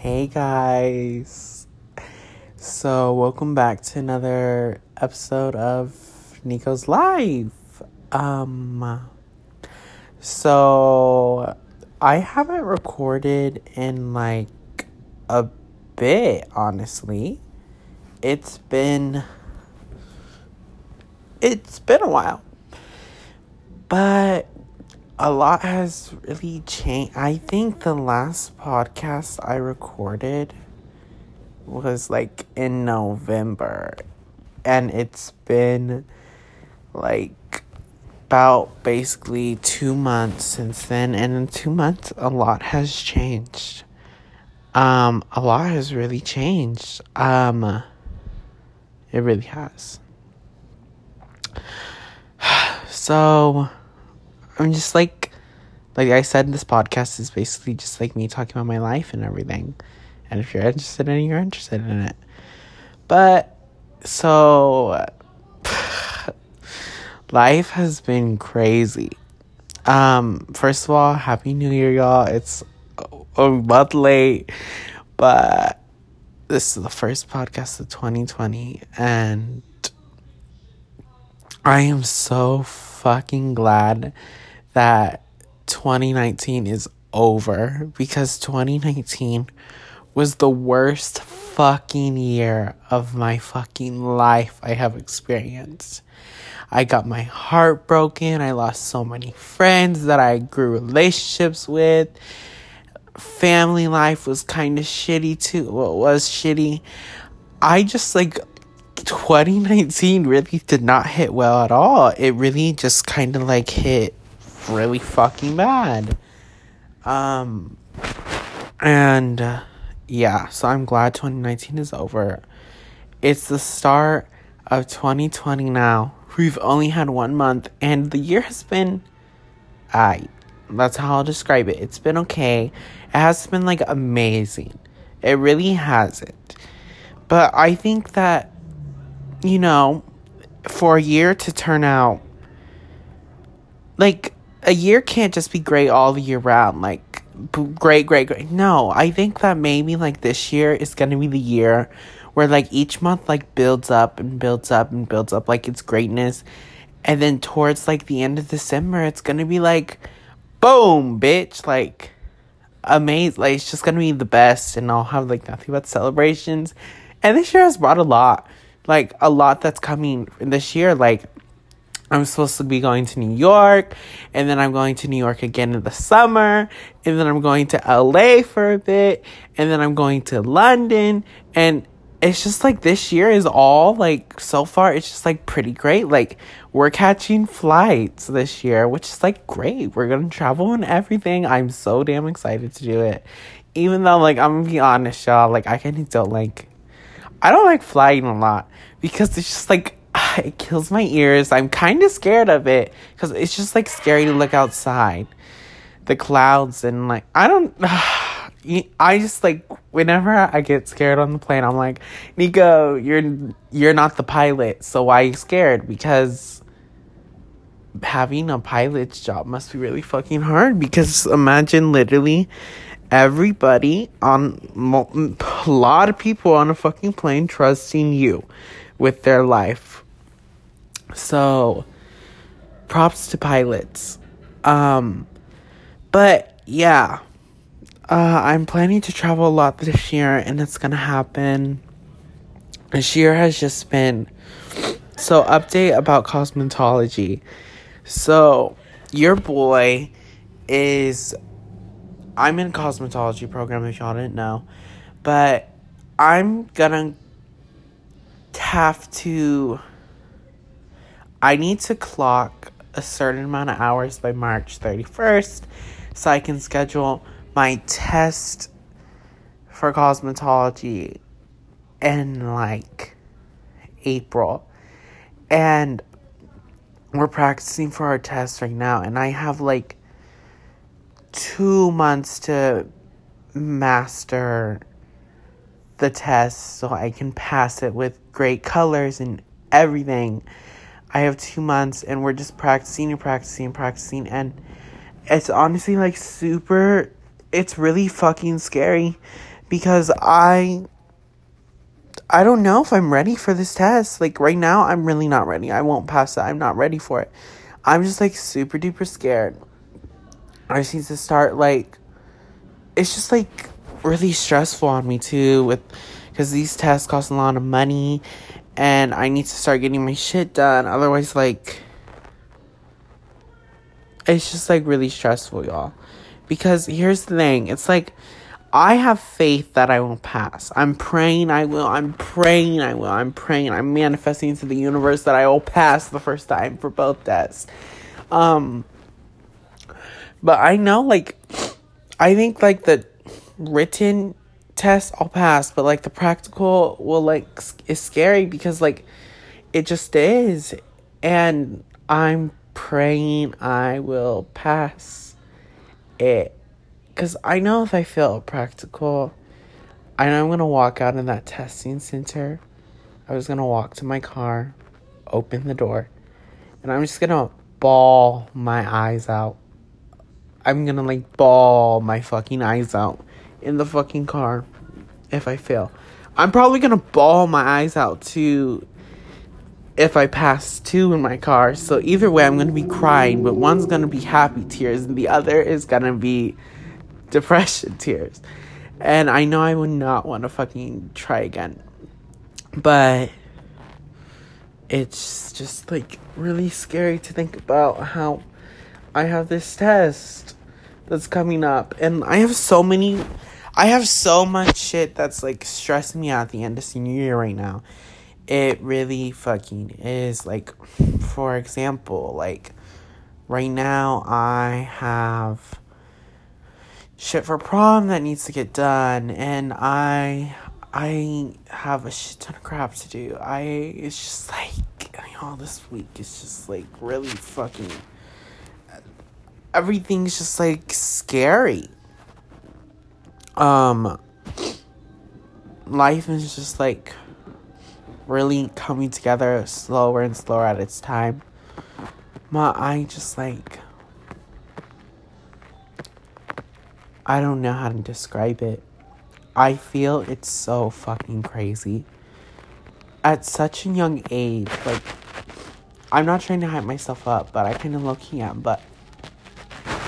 Hey guys. So, welcome back to another episode of Nico's Life. Um so I haven't recorded in like a bit, honestly. It's been it's been a while. But a lot has really changed. I think the last podcast I recorded was like in November. And it's been like about basically two months since then. And in two months, a lot has changed. Um, a lot has really changed. Um, it really has. So I'm just like, like I said, this podcast is basically just like me talking about my life and everything. And if you're interested in it, you're interested in it. But, so, life has been crazy. Um, first of all, Happy New Year, y'all. It's a month late, but this is the first podcast of 2020, and I am so fucking glad that 2019 is over because 2019 was the worst fucking year of my fucking life I have experienced. I got my heart broken. I lost so many friends that I grew relationships with. Family life was kind of shitty too. Well, it was shitty. I just like 2019 really did not hit well at all. It really just kind of like hit really fucking bad. Um, and uh, yeah, so I'm glad 2019 is over. It's the start of 2020 now. We've only had one month, and the year has been. I. that's how I'll describe it. It's been okay. It has been like amazing. It really hasn't. But I think that, you know, for a year to turn out like a year can't just be great all the year round. Like, great, great, great. No, I think that maybe like this year is gonna be the year where like each month like builds up and builds up and builds up like its greatness. And then towards like the end of December, it's gonna be like, boom, bitch. Like, amazing. Like, it's just gonna be the best. And I'll have like nothing but celebrations. And this year has brought a lot. Like, a lot that's coming in this year. Like, I'm supposed to be going to New York, and then I'm going to New York again in the summer, and then I'm going to LA for a bit, and then I'm going to London, and it's just like this year is all like so far it's just like pretty great. Like we're catching flights this year, which is like great. We're gonna travel and everything. I'm so damn excited to do it. Even though like I'm gonna be honest, y'all, like I kind of don't like I don't like flying a lot because it's just like it kills my ears. I'm kind of scared of it because it's just like scary to look outside, the clouds and like I don't. I just like whenever I get scared on the plane, I'm like, Nico, you're you're not the pilot, so why are you scared? Because having a pilot's job must be really fucking hard. Because imagine literally everybody on a lot of people on a fucking plane trusting you with their life. So, props to pilots. Um, but yeah, uh, I'm planning to travel a lot this year, and it's gonna happen. This year has just been so. Update about cosmetology. So, your boy is. I'm in cosmetology program if y'all didn't know, but I'm gonna have to I need to clock a certain amount of hours by March 31st so I can schedule my test for cosmetology in like April. And we're practicing for our test right now, and I have like two months to master the test so I can pass it with great colors and everything. I have two months and we're just practicing and practicing and practicing and it's honestly like super it's really fucking scary because I I don't know if I'm ready for this test. Like right now, I'm really not ready. I won't pass it. I'm not ready for it. I'm just like super duper scared. I just need to start like it's just like really stressful on me too with because these tests cost a lot of money and I need to start getting my shit done. Otherwise, like it's just like really stressful, y'all. Because here's the thing, it's like I have faith that I will pass. I'm praying I will. I'm praying I will. I'm praying. I'm manifesting to the universe that I will pass the first time for both tests. Um but I know like I think like the written test I'll pass, but like the practical will like is scary because like it just is. And I'm praying I will pass it because I know if I fail practical, I know I'm going to walk out in that testing center. I was going to walk to my car, open the door, and I'm just going to ball my eyes out. I'm going to like ball my fucking eyes out in the fucking car if I fail. I'm probably to ball my eyes out too if I pass two in my car. So either way, I'm to be crying, but one's to be happy tears and the other is to be depression tears. And I know I would not want to fucking try again. But it's just like really scary to think about how I have this test that's coming up and I have so many I have so much shit that's like stressing me out at the end of senior year right now. It really fucking is like for example, like right now I have shit for prom that needs to get done and I I have a shit ton of crap to do. I it's just like all this week is just like really fucking everything's just like scary. Um life is just like really coming together slower and slower at its time. My I just like I don't know how to describe it. I feel it's so fucking crazy. At such a young age, like, I'm not trying to hype myself up, but I kind of looking at, but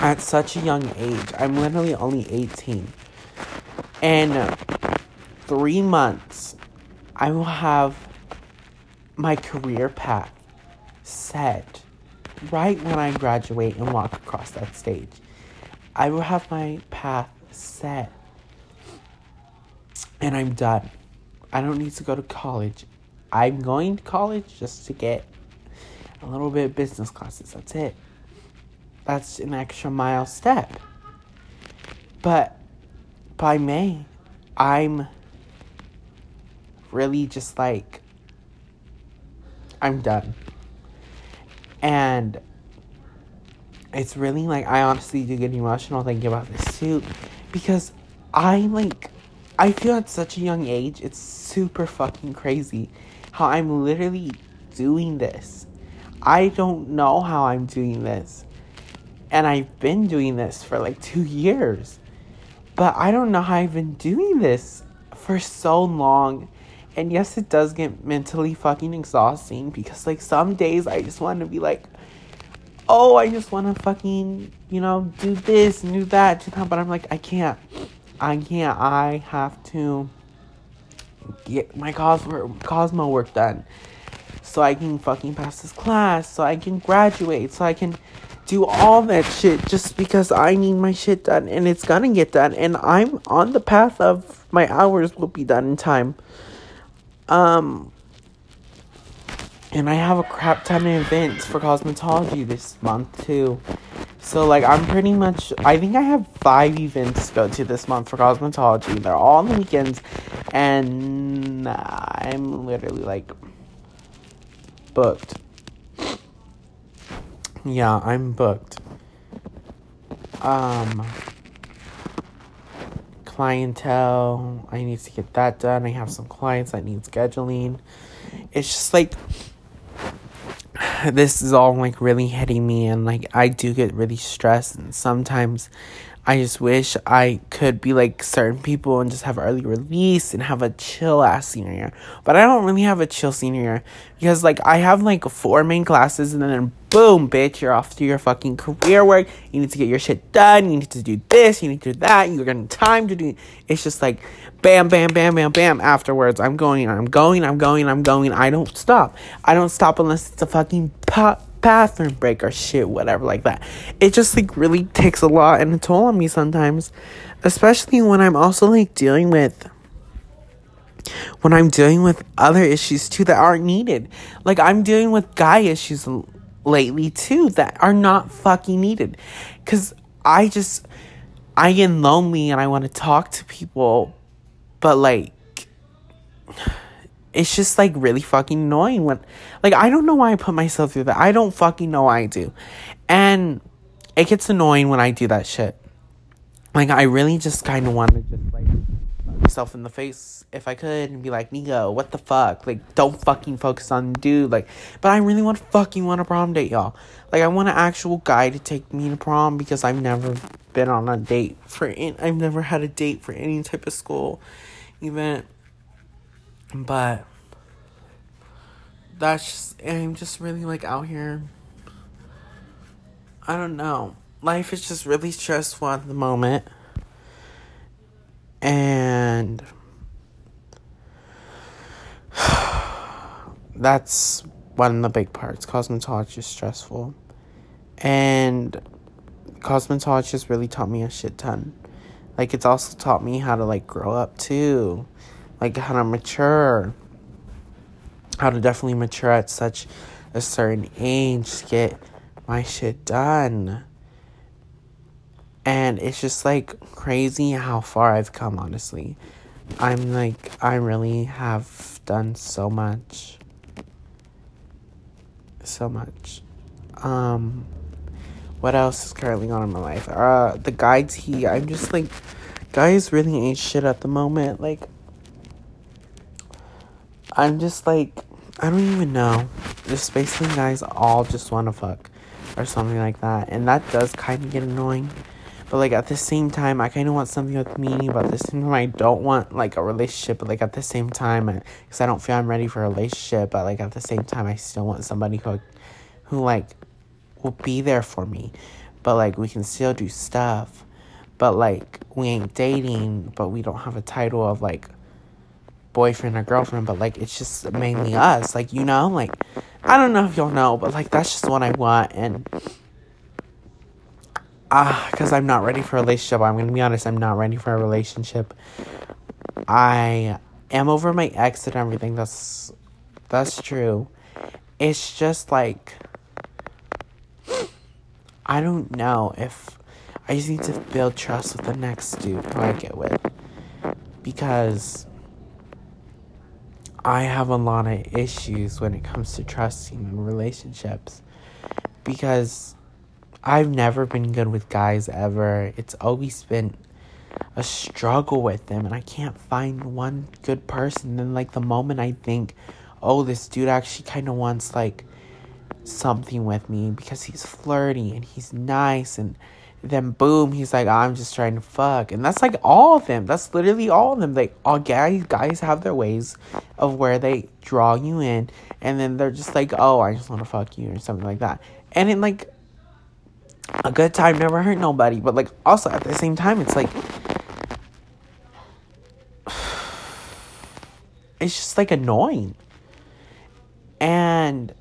at such a young age, I'm literally only 18. And three months, I will have my career path set right when I graduate and walk across that stage. I will have my path set. And I'm done. I don't need to go to college. I'm going to college just to get a little bit of business classes. That's it. That's an extra mile step. But by May, I'm really just like, I'm done. And it's really like I honestly do get emotional thinking about this too because I like I feel at such a young age it's super fucking crazy how I'm literally doing this. I don't know how I'm doing this. And I've been doing this for like 2 years. But I don't know how I've been doing this for so long. And yes, it does get mentally fucking exhausting because like some days I just want to be like oh, I just want to fucking, you know, do this and do that, do that. But I'm like, I can't. I can't. I have to get my Cosmo, Cosmo work done. So I can fucking pass this class. So I can graduate. So I can do all that shit just because I need my shit done. And it's gonna get done. And I'm on the path of my hours will be done in time. Um, and I have a crap ton of events for cosmetology this month too. So like I'm pretty much I think I have five events to go to this month for cosmetology. They're all on the weekends and I'm literally like booked. Yeah, I'm booked. Um clientele, I need to get that done. I have some clients that need scheduling. It's just like this is all like really hitting me and like I do get really stressed and sometimes I just wish I could be like certain people and just have early release and have a chill ass senior year. But I don't really have a chill senior year because like I have like four main classes and then boom, bitch, you're off to your fucking career work. You need to get your shit done. You need to do this. You need to do that. You're getting time to do. It's just like bam, bam, bam, bam, bam. Afterwards, I'm going, I'm going, I'm going, I'm going. I don't stop. I don't stop unless it's a fucking pop bathroom break or shit, whatever, like that. It just like really takes a lot and a toll on me sometimes, especially when I'm also like dealing with when I'm dealing with other issues too that aren't needed. Like I'm dealing with guy issues lately too that are not fucking needed. Cuz I just I get lonely and I want to talk to people, but like it's just like really fucking annoying when like I don't know why I put myself through that. I don't fucking know why I do. And it gets annoying when I do that shit. Like I really just kind of want to just like myself in the face if I could and be like, Nico, what the fuck? Like, don't fucking focus on dude. Like, but I really want to fucking want a prom date, y'all. Like, I want an actual guy to take me to prom because I've never been on a date for. In- I've never had a date for any type of school event. But that's just, I'm just really like out here. I don't know. Life is just really stressful at the moment. And that's one of the big parts. Cosmetology is stressful. And cosmetology has really taught me a shit ton. Like, it's also taught me how to, like, grow up too like how to mature, how to definitely mature at such a certain age get my shit done. And it's just like crazy how far I've come, honestly. I'm like, I really have done so much. So much. Um, what else is currently going on in my life? Uh, the guides he, I'm just like, guys really ain't shit at the moment. Like, I'm just like, I don't even know. Just basically, guys all just want to fuck or something like that. And that does kind of get annoying. But like at the same time, I kind of want something with me. But at the same time, I don't want like a relationship. But like at the same time, because I, I don't feel I'm ready for a relationship. But like at the same time, I still want somebody who, who like, will be there for me. But like we can still do stuff. But like we ain't dating. But we don't have a title of like boyfriend or girlfriend, but like it's just mainly us. Like, you know, like I don't know if you'll know, but like that's just what I want and ah, uh, cuz I'm not ready for a relationship. I'm going to be honest, I'm not ready for a relationship. I am over my ex and everything. That's that's true. It's just like I don't know if I just need to build trust with the next dude who I get with. Because I have a lot of issues when it comes to trusting in relationships because I've never been good with guys ever. It's always been a struggle with them, and I can't find one good person. Then, like, the moment I think, oh, this dude actually kind of wants, like, something with me because he's flirty and he's nice and then boom, he's like, I'm just trying to fuck. And that's like all of them. That's literally all of them. Like all guys guys have their ways of where they draw you in and then they're just like, Oh, I just wanna fuck you or something like that. And in like a good time never hurt nobody. But like also at the same time it's like it's just like annoying. And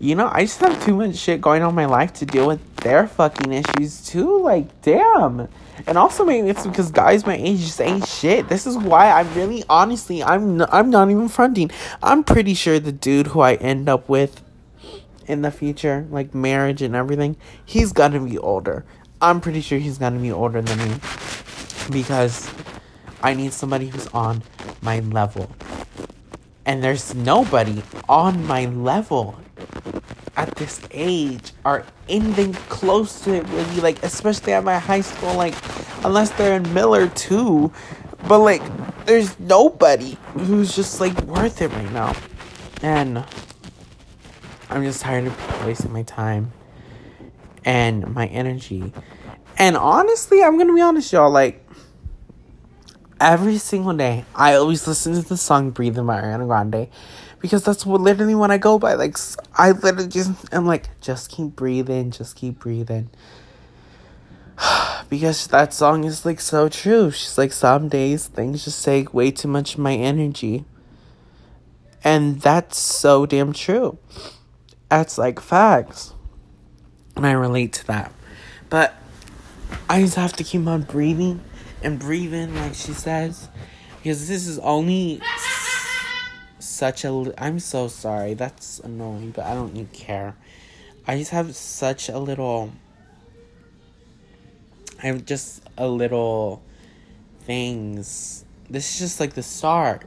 you know, I just have too much shit going on in my life to deal with their fucking issues too. Like, damn. And also maybe it's because guys my age just ain't shit. This is why I'm really honestly I'm I'm not even fronting. I'm pretty sure the dude who I end up with in the future, like marriage and everything, he's gonna be older. I'm pretty sure he's gonna be older than me because I need somebody who's on my level. And there's nobody on my level at this age are anything close to it really like especially at my high school like unless they're in Miller too but like there's nobody who's just like worth it right now and I'm just tired of wasting my time and my energy. And honestly, I'm gonna be honest, y'all, like every single day, I always listen to the song Breathing by Ariana Grande because that's what literally when I go by. Like, I literally just, I'm like, just keep breathing, just keep breathing. because that song is like so true. She's like, some days things just take way too much of my energy. And that's so damn true. That's like facts. And I relate to that. But I just have to keep on breathing and breathing, like she says. Because this is only such a. I'm so sorry. That's annoying, but I don't even care. I just have such a little. I have just a little things. This is just like the start.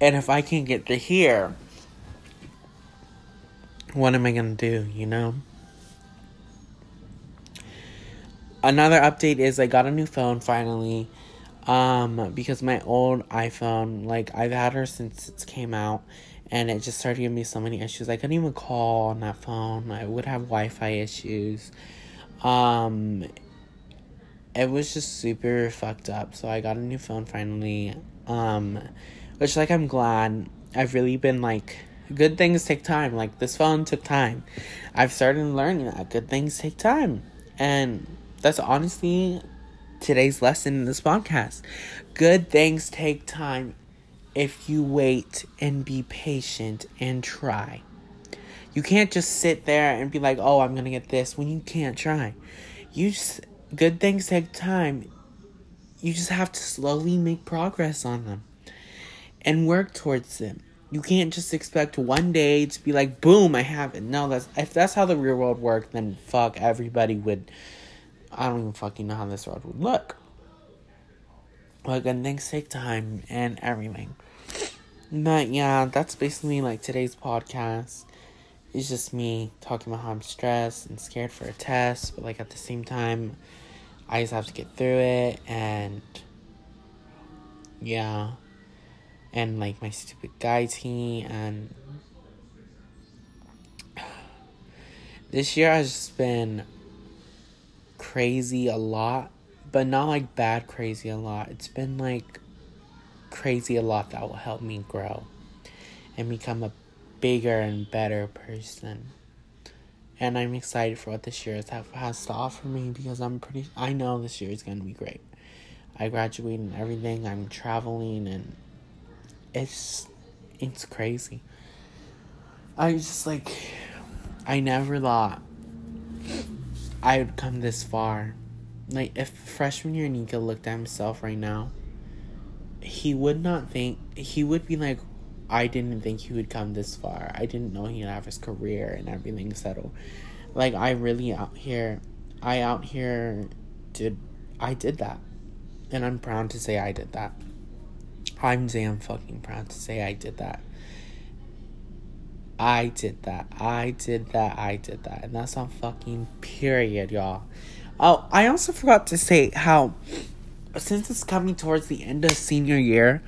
And if I can't get to here, what am I gonna do, you know? Another update is I got a new phone finally. Um, because my old iPhone, like I've had her since it came out, and it just started giving me so many issues. I couldn't even call on that phone. I would have Wi-Fi issues. Um, it was just super fucked up. So I got a new phone finally. Um, which like I'm glad. I've really been like good things take time. Like this phone took time. I've started learning that good things take time, and that's honestly today's lesson in this podcast. Good things take time if you wait and be patient and try. You can't just sit there and be like, "Oh, I'm going to get this" when you can't try. You just good things take time. You just have to slowly make progress on them and work towards them. You can't just expect one day to be like, "Boom, I have it." No, that's if that's how the real world worked, then fuck everybody would I don't even fucking know how this road would look. Like, again, things take time and everything. But yeah, that's basically like today's podcast. It's just me talking about how I'm stressed and scared for a test, but like at the same time, I just have to get through it and yeah. And like my stupid guy team and this year has just been crazy a lot, but not like bad crazy a lot. It's been like crazy a lot that will help me grow and become a bigger and better person. And I'm excited for what this year has, to offer me because I'm pretty, I know this year is going to be great. I graduated and everything, I'm traveling and it's, it's crazy. I was just like, I never thought I would come this far. Like, if freshman year Nico looked at himself right now, he would not think, he would be like, I didn't think he would come this far. I didn't know he'd have his career and everything settled. Like, I really out here, I out here did, I did that. And I'm proud to say I did that. I'm damn fucking proud to say I did that. I did that. I did that. I did that. And that's on fucking period, y'all. Oh, I also forgot to say how since it's coming towards the end of senior year,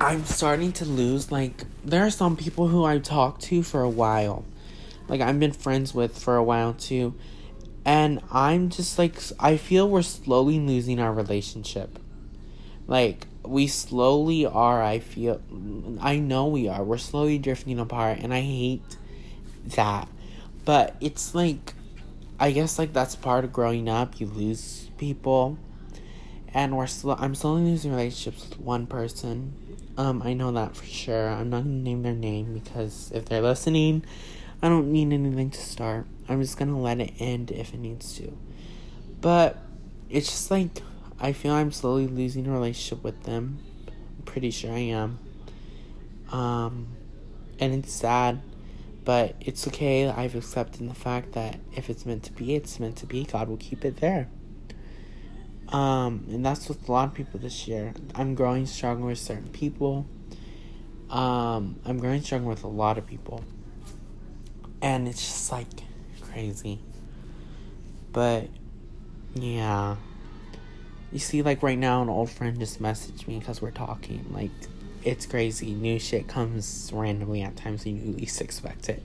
I'm starting to lose like there are some people who I've talked to for a while. Like I've been friends with for a while too. And I'm just like I feel we're slowly losing our relationship. Like we slowly are i feel i know we are. We're slowly drifting apart and i hate that. But it's like i guess like that's part of growing up. You lose people and we're sl- i'm slowly losing relationships with one person. Um i know that for sure. I'm not gonna name their name because if they're listening i don't need anything to start. I'm just gonna let it end if it needs to. But it's just like I feel I'm slowly losing a relationship with them. I'm pretty sure I am. Um, and it's sad, but it's okay. I've accepted the fact that if it's meant to be, it's meant to be. God will keep it there. Um, and that's with a lot of people this year. I'm growing stronger with certain people. Um, I'm growing stronger with a lot of people. And it's just like crazy. But yeah. You see, like right now, an old friend just messaged me because we're talking. Like, it's crazy. New shit comes randomly at times when you least expect it.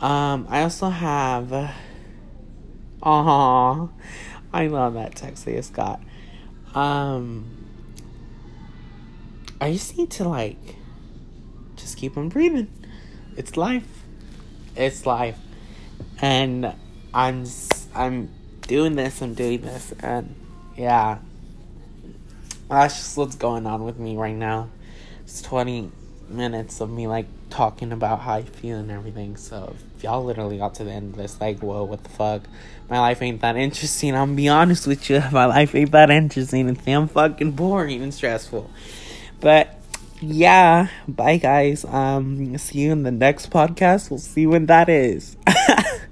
Um, I also have. Aww. I love that text I just got. Um, I just need to, like, just keep on breathing. It's life. It's life. And I'm, I'm doing this, I'm doing this, and yeah. That's just what's going on with me right now. It's 20 minutes of me, like, talking about how I feel and everything. So y'all literally got to the end of this, like, whoa, what the fuck? My life ain't that interesting. I'm gonna be honest with you. My life ain't that interesting. It's damn fucking boring and stressful. But yeah, bye guys. Um see you in the next podcast. We'll see when that is.